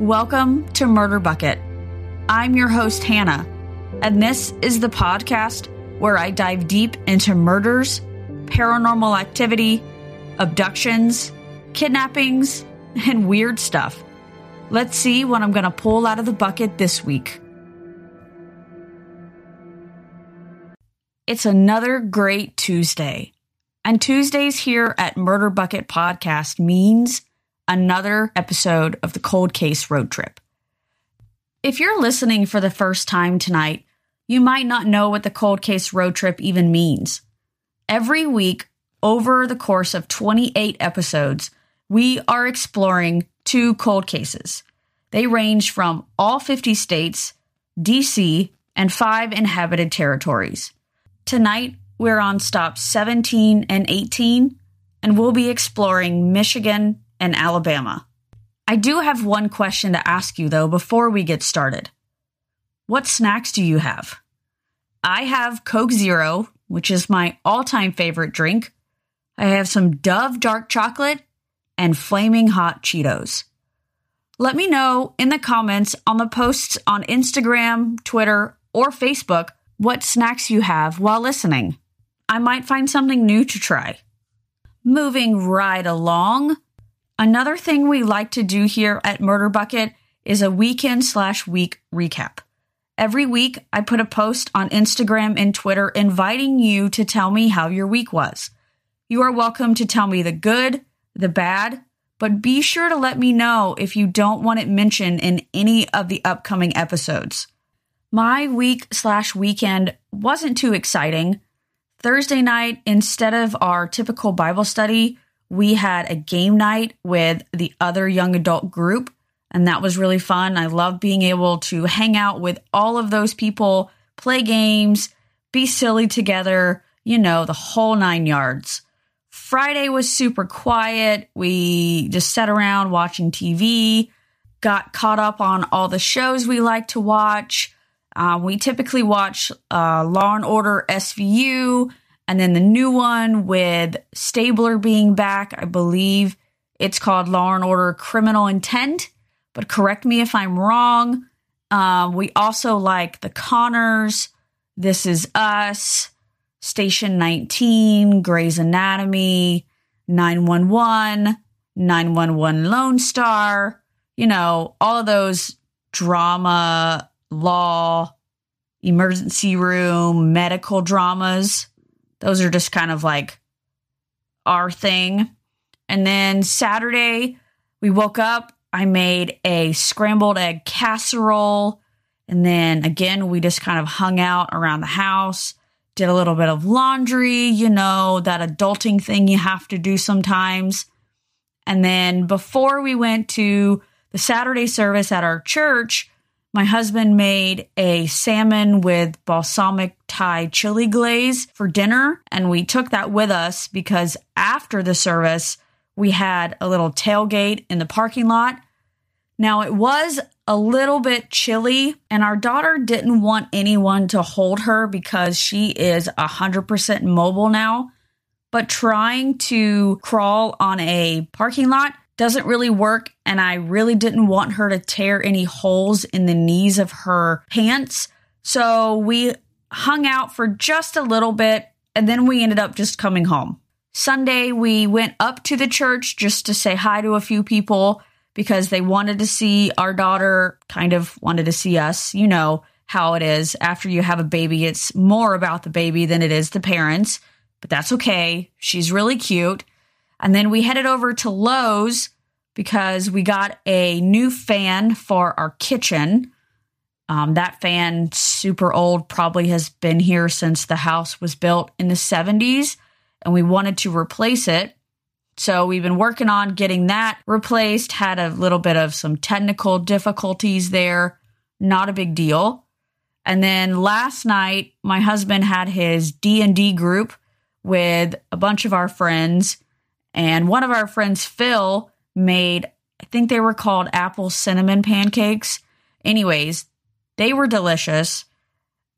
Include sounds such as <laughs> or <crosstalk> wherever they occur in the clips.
Welcome to Murder Bucket. I'm your host, Hannah, and this is the podcast where I dive deep into murders, paranormal activity, abductions, kidnappings, and weird stuff. Let's see what I'm going to pull out of the bucket this week. It's another great Tuesday. And Tuesdays here at Murder Bucket Podcast means another episode of the Cold Case Road Trip. If you're listening for the first time tonight, you might not know what the Cold Case Road Trip even means. Every week, over the course of 28 episodes, we are exploring two cold cases. They range from all 50 states, DC, and five inhabited territories. Tonight, we're on stops 17 and 18, and we'll be exploring Michigan, and Alabama. I do have one question to ask you, though, before we get started. What snacks do you have? I have Coke Zero, which is my all time favorite drink. I have some Dove dark chocolate and flaming hot Cheetos. Let me know in the comments on the posts on Instagram, Twitter, or Facebook what snacks you have while listening. I might find something new to try. Moving right along, Another thing we like to do here at Murder Bucket is a weekend slash week recap. Every week, I put a post on Instagram and Twitter inviting you to tell me how your week was. You are welcome to tell me the good, the bad, but be sure to let me know if you don't want it mentioned in any of the upcoming episodes. My week slash weekend wasn't too exciting. Thursday night, instead of our typical Bible study, we had a game night with the other young adult group, and that was really fun. I love being able to hang out with all of those people, play games, be silly together, you know, the whole nine yards. Friday was super quiet. We just sat around watching TV, got caught up on all the shows we like to watch. Uh, we typically watch uh, Law and Order SVU and then the new one with Stabler being back, I believe it's called Law and Order Criminal Intent, but correct me if I'm wrong. Um, we also like The Conners, This Is Us, Station 19, Grey's Anatomy, 911, 911 Lone Star, you know, all of those drama, law, emergency room, medical dramas. Those are just kind of like our thing. And then Saturday, we woke up. I made a scrambled egg casserole. And then again, we just kind of hung out around the house, did a little bit of laundry, you know, that adulting thing you have to do sometimes. And then before we went to the Saturday service at our church, my husband made a salmon with balsamic Thai chili glaze for dinner, and we took that with us because after the service, we had a little tailgate in the parking lot. Now, it was a little bit chilly, and our daughter didn't want anyone to hold her because she is 100% mobile now. But trying to crawl on a parking lot doesn't really work. And I really didn't want her to tear any holes in the knees of her pants. So we hung out for just a little bit and then we ended up just coming home. Sunday, we went up to the church just to say hi to a few people because they wanted to see our daughter, kind of wanted to see us. You know how it is. After you have a baby, it's more about the baby than it is the parents, but that's okay. She's really cute. And then we headed over to Lowe's because we got a new fan for our kitchen. Um, that fan, super old, probably has been here since the house was built in the 70s, and we wanted to replace it. So we've been working on getting that replaced. Had a little bit of some technical difficulties there. Not a big deal. And then last night, my husband had his D&D group with a bunch of our friends and one of our friends, Phil, made, I think they were called apple cinnamon pancakes. Anyways, they were delicious.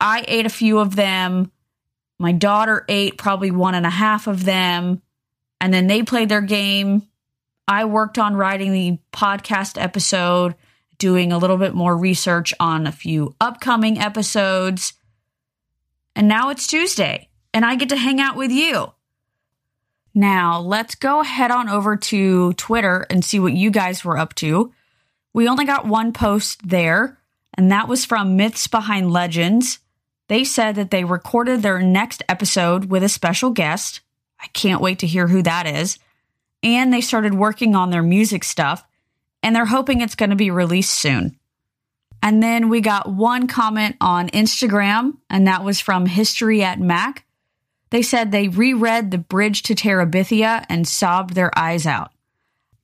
I ate a few of them. My daughter ate probably one and a half of them. And then they played their game. I worked on writing the podcast episode doing a little bit more research on a few upcoming episodes. And now it's Tuesday, and I get to hang out with you. Now, let's go head on over to Twitter and see what you guys were up to. We only got one post there, and that was from Myths Behind Legends. They said that they recorded their next episode with a special guest. I can't wait to hear who that is. And they started working on their music stuff, and they're hoping it's going to be released soon. And then we got one comment on Instagram, and that was from History at Mac. They said they reread The Bridge to Terabithia and sobbed their eyes out.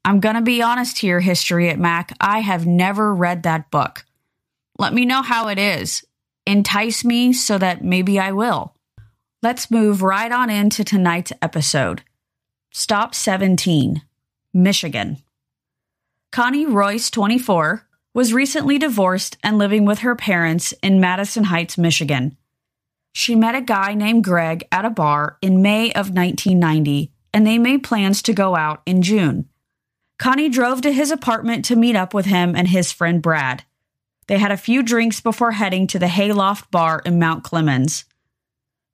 I'm going to be honest here, History at Mac. I have never read that book. Let me know how it is. Entice me so that maybe I will. Let's move right on into tonight's episode. Stop 17, Michigan. Connie Royce, 24, was recently divorced and living with her parents in Madison Heights, Michigan she met a guy named Greg at a bar in May of 1990, and they made plans to go out in June. Connie drove to his apartment to meet up with him and his friend Brad. They had a few drinks before heading to the Hayloft Bar in Mount Clemens.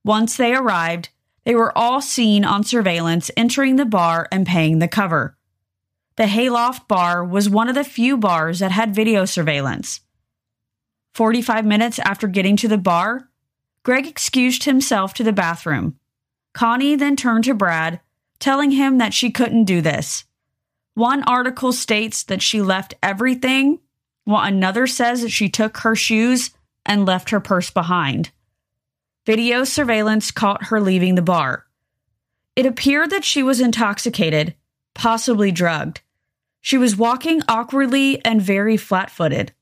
Once they arrived, they were all seen on surveillance entering the bar and paying the cover. The Hayloft Bar was one of the few bars that had video surveillance. 45 minutes after getting to the bar, Greg excused himself to the bathroom. Connie then turned to Brad, telling him that she couldn't do this. One article states that she left everything, while another says that she took her shoes and left her purse behind. Video surveillance caught her leaving the bar. It appeared that she was intoxicated, possibly drugged. She was walking awkwardly and very flat footed.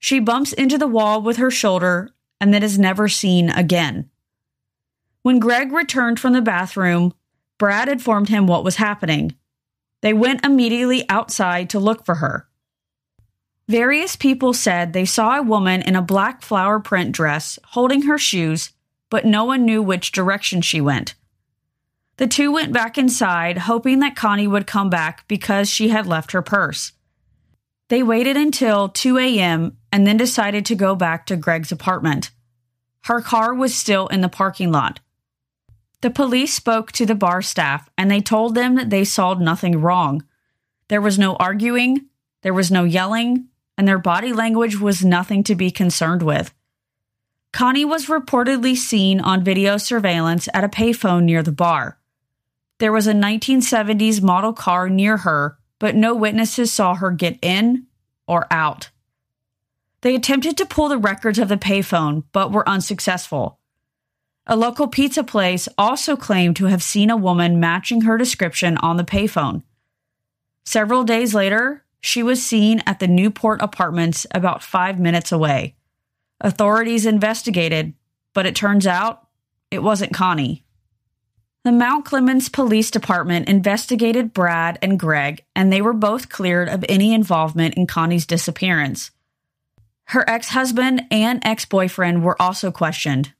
She bumps into the wall with her shoulder and then is never seen again. When Greg returned from the bathroom, Brad informed him what was happening. They went immediately outside to look for her. Various people said they saw a woman in a black flower print dress holding her shoes, but no one knew which direction she went. The two went back inside, hoping that Connie would come back because she had left her purse. They waited until 2 a.m. and then decided to go back to Greg's apartment. Her car was still in the parking lot. The police spoke to the bar staff and they told them that they saw nothing wrong. There was no arguing, there was no yelling, and their body language was nothing to be concerned with. Connie was reportedly seen on video surveillance at a payphone near the bar. There was a 1970s model car near her but no witnesses saw her get in or out. They attempted to pull the records of the payphone, but were unsuccessful. A local pizza place also claimed to have seen a woman matching her description on the payphone. Several days later, she was seen at the Newport apartments about five minutes away. Authorities investigated, but it turns out it wasn't Connie. The Mount Clemens Police Department investigated Brad and Greg, and they were both cleared of any involvement in Connie's disappearance. Her ex husband and ex boyfriend were also questioned,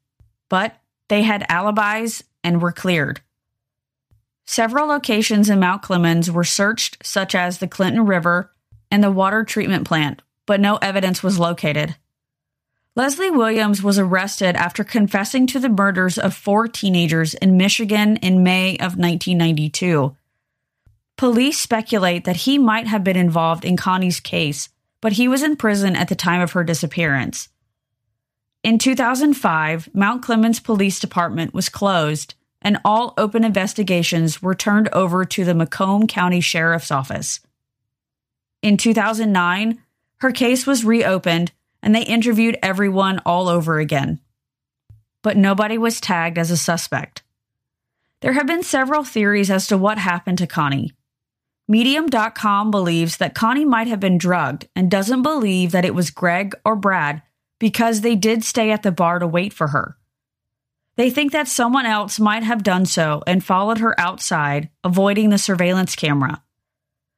but they had alibis and were cleared. Several locations in Mount Clemens were searched, such as the Clinton River and the water treatment plant, but no evidence was located. Leslie Williams was arrested after confessing to the murders of four teenagers in Michigan in May of 1992. Police speculate that he might have been involved in Connie's case, but he was in prison at the time of her disappearance. In 2005, Mount Clemens Police Department was closed and all open investigations were turned over to the Macomb County Sheriff's Office. In 2009, her case was reopened and they interviewed everyone all over again. But nobody was tagged as a suspect. There have been several theories as to what happened to Connie. Medium.com believes that Connie might have been drugged and doesn't believe that it was Greg or Brad because they did stay at the bar to wait for her. They think that someone else might have done so and followed her outside, avoiding the surveillance camera.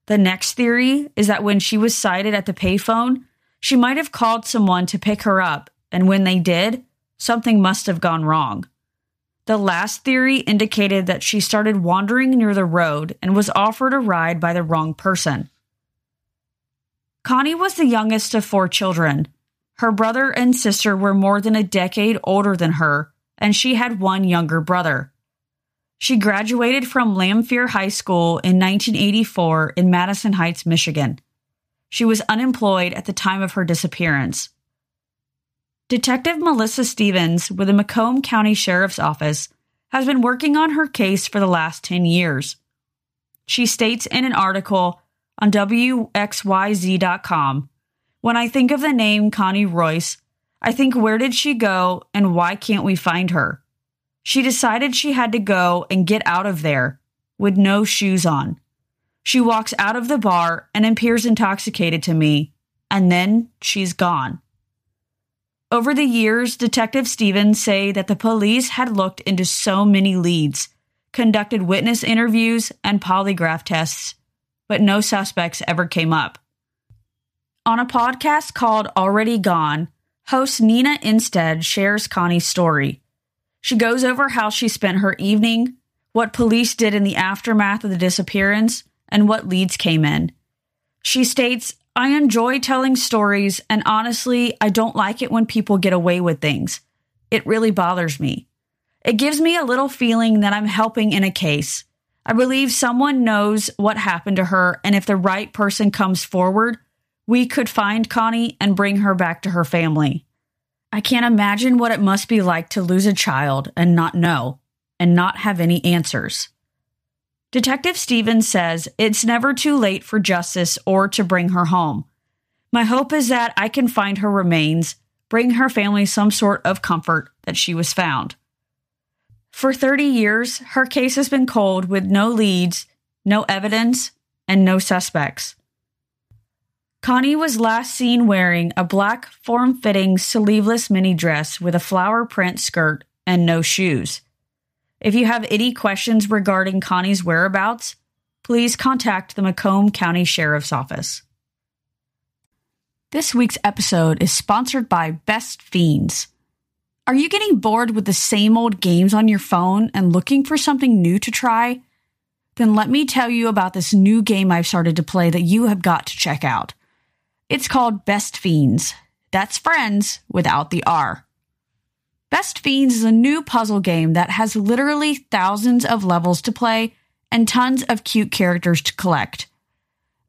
The next theory is that when she was sighted at the payphone, she might have called someone to pick her up, and when they did, something must have gone wrong. The last theory indicated that she started wandering near the road and was offered a ride by the wrong person. Connie was the youngest of four children. Her brother and sister were more than a decade older than her, and she had one younger brother. She graduated from Lamphere High School in 1984 in Madison Heights, Michigan. She was unemployed at the time of her disappearance. Detective Melissa Stevens with the Macomb County Sheriff's Office has been working on her case for the last 10 years. She states in an article on WXYZ.com When I think of the name Connie Royce, I think where did she go and why can't we find her? She decided she had to go and get out of there with no shoes on. She walks out of the bar and appears intoxicated to me, and then she's gone. Over the years, Detective Stevens say that the police had looked into so many leads, conducted witness interviews and polygraph tests, but no suspects ever came up. On a podcast called Already Gone, host Nina Innsted shares Connie's story. She goes over how she spent her evening, what police did in the aftermath of the disappearance, and what leads came in. She states, I enjoy telling stories, and honestly, I don't like it when people get away with things. It really bothers me. It gives me a little feeling that I'm helping in a case. I believe someone knows what happened to her, and if the right person comes forward, we could find Connie and bring her back to her family. I can't imagine what it must be like to lose a child and not know, and not have any answers. Detective Stevens says it's never too late for justice or to bring her home. My hope is that I can find her remains, bring her family some sort of comfort that she was found. For 30 years, her case has been cold with no leads, no evidence, and no suspects. Connie was last seen wearing a black form fitting sleeveless mini dress with a flower print skirt and no shoes. If you have any questions regarding Connie's whereabouts, please contact the Macomb County Sheriff's Office. This week's episode is sponsored by Best Fiends. Are you getting bored with the same old games on your phone and looking for something new to try? Then let me tell you about this new game I've started to play that you have got to check out. It's called Best Fiends. That's friends without the R. Best Fiends is a new puzzle game that has literally thousands of levels to play and tons of cute characters to collect.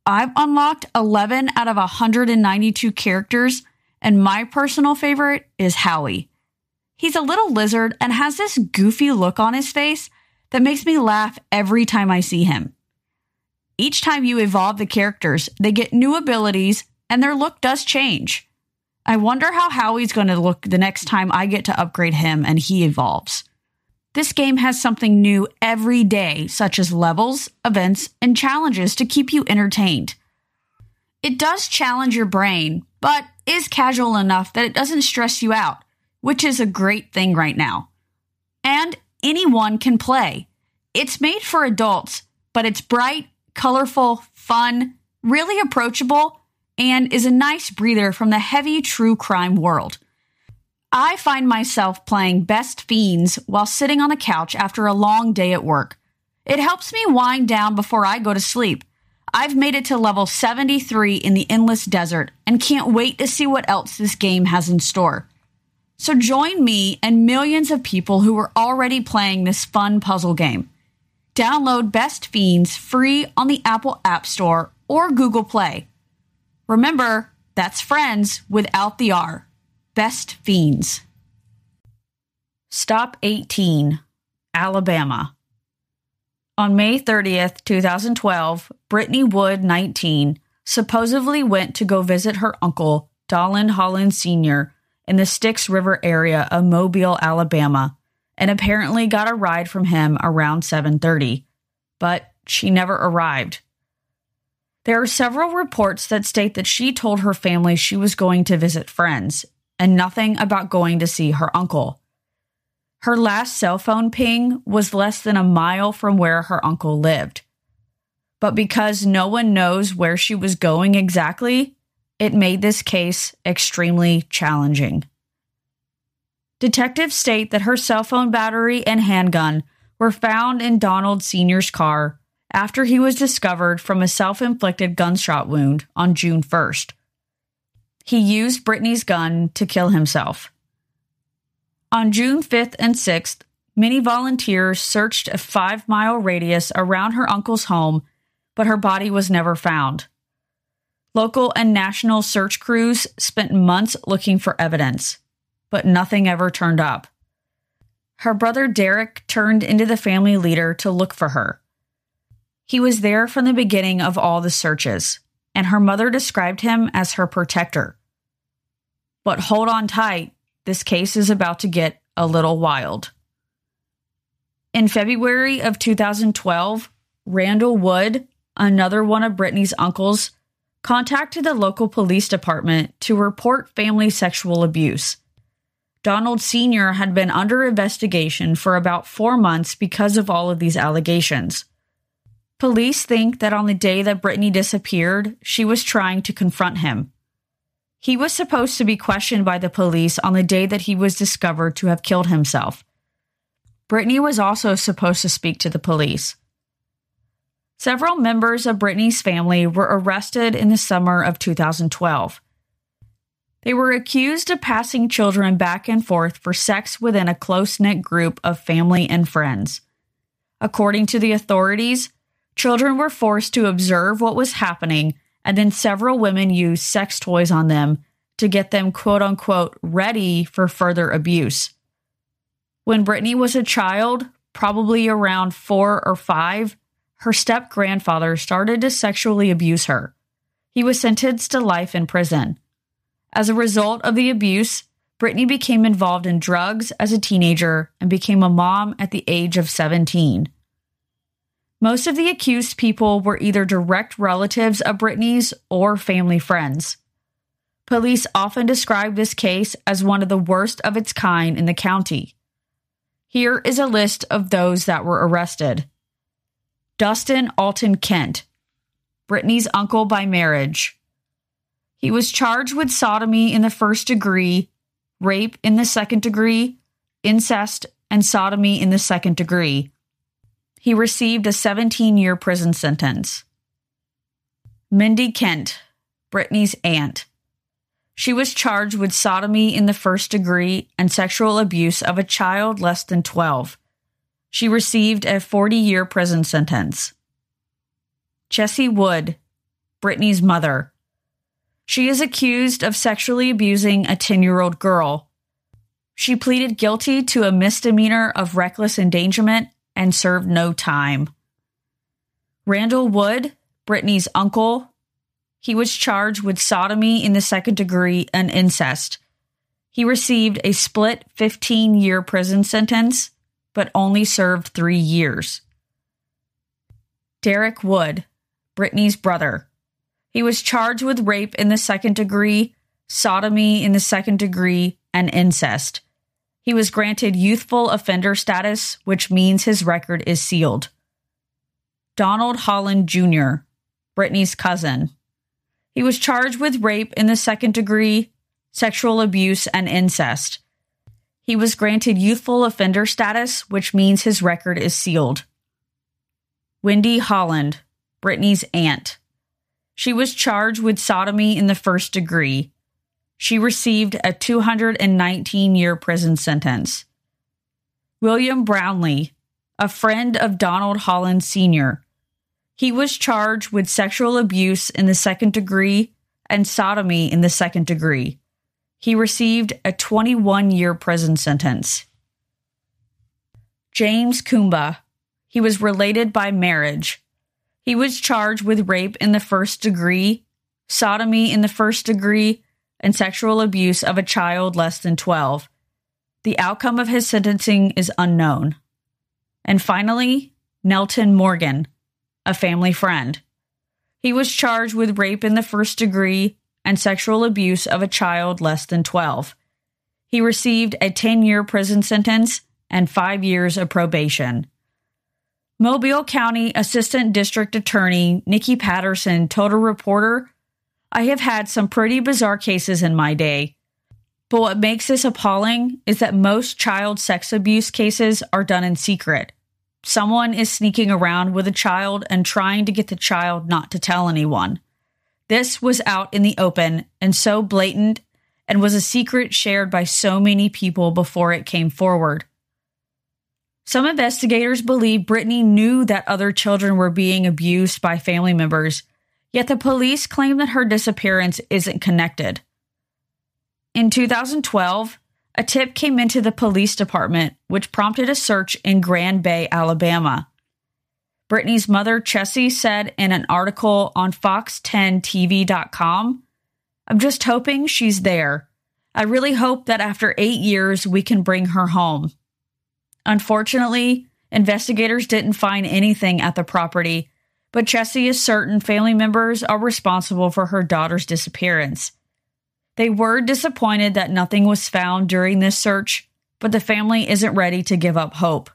I've unlocked 11 out of 192 characters, and my personal favorite is Howie. He's a little lizard and has this goofy look on his face that makes me laugh every time I see him. Each time you evolve the characters, they get new abilities and their look does change. I wonder how Howie's going to look the next time I get to upgrade him and he evolves. This game has something new every day, such as levels, events, and challenges to keep you entertained. It does challenge your brain, but is casual enough that it doesn't stress you out, which is a great thing right now. And anyone can play. It's made for adults, but it's bright, colorful, fun, really approachable, and is a nice breather from the heavy true crime world. I find myself playing Best Fiends while sitting on the couch after a long day at work. It helps me wind down before I go to sleep. I've made it to level 73 in the Endless Desert and can't wait to see what else this game has in store. So join me and millions of people who are already playing this fun puzzle game. Download Best Fiends free on the Apple App Store or Google Play. Remember, that's friends without the R. Best Fiends. Stop 18, Alabama. On May 30th, 2012, Brittany Wood, 19, supposedly went to go visit her uncle, Donald Holland Sr., in the Styx River area of Mobile, Alabama, and apparently got a ride from him around 7:30, but she never arrived. There are several reports that state that she told her family she was going to visit friends and nothing about going to see her uncle. Her last cell phone ping was less than a mile from where her uncle lived. But because no one knows where she was going exactly, it made this case extremely challenging. Detectives state that her cell phone battery and handgun were found in Donald Sr.'s car after he was discovered from a self inflicted gunshot wound on June 1st. He used Brittany's gun to kill himself. On June 5th and 6th, many volunteers searched a five mile radius around her uncle's home, but her body was never found. Local and national search crews spent months looking for evidence, but nothing ever turned up. Her brother Derek turned into the family leader to look for her. He was there from the beginning of all the searches, and her mother described him as her protector. But hold on tight, this case is about to get a little wild. In February of 2012, Randall Wood, another one of Brittany's uncles, contacted the local police department to report family sexual abuse. Donald Sr. had been under investigation for about four months because of all of these allegations. Police think that on the day that Brittany disappeared, she was trying to confront him. He was supposed to be questioned by the police on the day that he was discovered to have killed himself. Brittany was also supposed to speak to the police. Several members of Brittany's family were arrested in the summer of 2012. They were accused of passing children back and forth for sex within a close knit group of family and friends. According to the authorities, children were forced to observe what was happening, and then several women used sex toys on them to get them quote unquote ready for further abuse. When Brittany was a child, probably around four or five, her step grandfather started to sexually abuse her. He was sentenced to life in prison. As a result of the abuse, Brittany became involved in drugs as a teenager and became a mom at the age of 17. Most of the accused people were either direct relatives of Brittany's or family friends. Police often describe this case as one of the worst of its kind in the county. Here is a list of those that were arrested. Dustin Alton Kent, Brittany's uncle by marriage. He was charged with sodomy in the first degree, rape in the second degree, incest, and sodomy in the second degree. He received a 17 year prison sentence. Mindy Kent, Brittany's aunt. She was charged with sodomy in the first degree and sexual abuse of a child less than 12. She received a 40 year prison sentence. Chessie Wood, Brittany's mother. She is accused of sexually abusing a 10 year old girl. She pleaded guilty to a misdemeanor of reckless endangerment and served no time. Randall Wood, Brittany's uncle, he was charged with sodomy in the second degree and incest. He received a split 15 year prison sentence but only served three years. Derek Wood, Brittany's brother. He was charged with rape in the second degree, sodomy in the second degree, and incest. He was granted youthful offender status, which means his record is sealed. Donald Holland Jr., Brittany's cousin. He was charged with rape in the second degree, sexual abuse, and incest. He was granted youthful offender status, which means his record is sealed. Wendy Holland, Brittany's aunt. She was charged with sodomy in the first degree. She received a 219 year prison sentence. William Brownlee, a friend of Donald Holland Sr., he was charged with sexual abuse in the second degree and sodomy in the second degree. He received a 21 year prison sentence. James Kumba. He was related by marriage. He was charged with rape in the first degree, sodomy in the first degree, and sexual abuse of a child less than 12. The outcome of his sentencing is unknown. And finally, Nelton Morgan, a family friend. He was charged with rape in the first degree, and sexual abuse of a child less than 12. He received a 10 year prison sentence and five years of probation. Mobile County Assistant District Attorney Nikki Patterson told a reporter, I have had some pretty bizarre cases in my day. But what makes this appalling is that most child sex abuse cases are done in secret. someone is sneaking around with a child and trying to get the child not to tell anyone. This was out in the open and so blatant and was a secret shared by so many people before it came forward. Some investigators believe Brittany knew that other children were being abused by family members, yet the police claim that her disappearance isn't connected. In 2012, a tip came into the police department, which prompted a search in Grand Bay, Alabama. Brittany's mother, Chessie, said in an article on Fox10TV.com I'm just hoping she's there. I really hope that after eight years, we can bring her home. Unfortunately, investigators didn't find anything at the property, but Chessie is certain family members are responsible for her daughter's disappearance. They were disappointed that nothing was found during this search, but the family isn't ready to give up hope.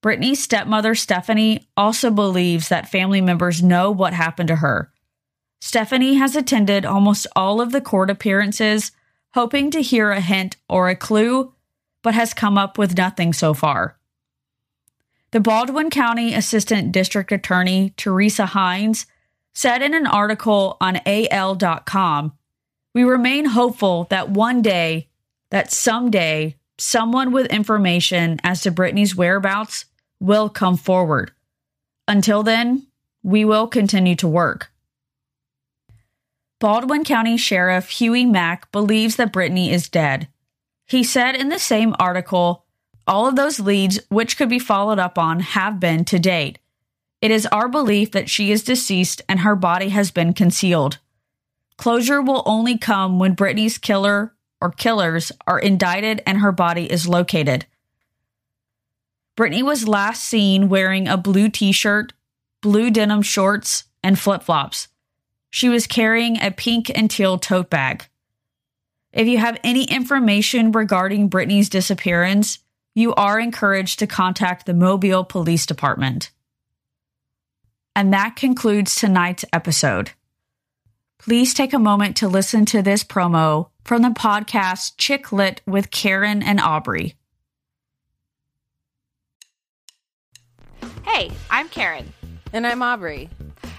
Brittany's stepmother, Stephanie, also believes that family members know what happened to her. Stephanie has attended almost all of the court appearances, hoping to hear a hint or a clue but has come up with nothing so far. The Baldwin County Assistant District Attorney Teresa Hines said in an article on AL.com We remain hopeful that one day, that someday, someone with information as to Brittany's whereabouts will come forward. Until then, we will continue to work. Baldwin County Sheriff Huey Mack believes that Brittany is dead he said in the same article, all of those leads which could be followed up on have been to date. It is our belief that she is deceased and her body has been concealed. Closure will only come when Brittany's killer or killers are indicted and her body is located. Brittany was last seen wearing a blue t shirt, blue denim shorts, and flip flops. She was carrying a pink and teal tote bag. If you have any information regarding Brittany's disappearance, you are encouraged to contact the Mobile Police Department. And that concludes tonight's episode. Please take a moment to listen to this promo from the podcast Chick Lit with Karen and Aubrey. Hey, I'm Karen. And I'm Aubrey.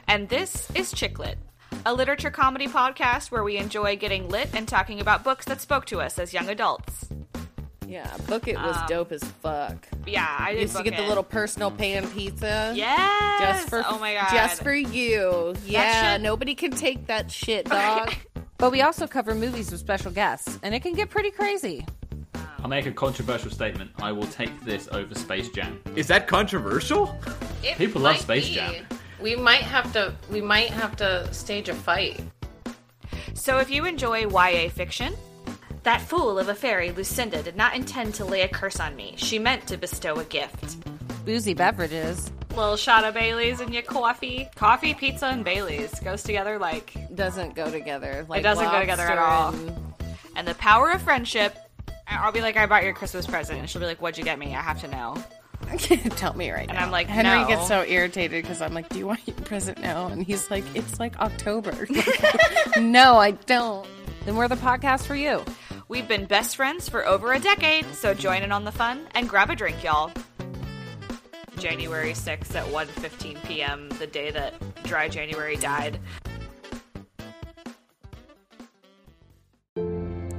And this is Chick Lit a literature comedy podcast where we enjoy getting lit and talking about books that spoke to us as young adults. Yeah, Book It was um, dope as fuck. Yeah, I did. Used to get it. the little personal pan pizza. Yes, just for oh my god, just for you. Yeah, nobody can take that shit, <laughs> dog. but we also cover movies with special guests, and it can get pretty crazy. I'll make a controversial statement. I will take this over Space Jam. Is that controversial? It People love Space be. Jam. We might have to. We might have to stage a fight. So, if you enjoy YA fiction, that fool of a fairy, Lucinda, did not intend to lay a curse on me. She meant to bestow a gift. Boozy beverages. Little shot of Bailey's in your coffee. Coffee, pizza, and Bailey's goes together like doesn't go together. Like it doesn't go together at all. And... and the power of friendship. I'll be like, I bought your Christmas present, and she'll be like, "What'd you get me? I have to know." <laughs> Tell me right and now. And I'm like, Henry no. gets so irritated because I'm like, do you want your present now? And he's like, it's like October. <laughs> no, I don't. Then we're the podcast for you. We've been best friends for over a decade, so join in on the fun and grab a drink, y'all. January 6th at 1.15 p.m., the day that Dry January died.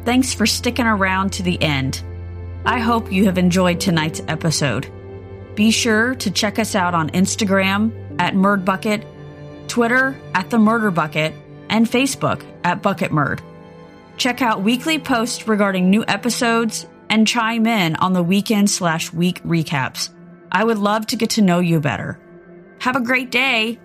Thanks for sticking around to the end. I hope you have enjoyed tonight's episode. Be sure to check us out on Instagram at Murd Bucket, Twitter at The Murder Bucket, and Facebook at Bucket Murd. Check out weekly posts regarding new episodes and chime in on the weekend slash week recaps. I would love to get to know you better. Have a great day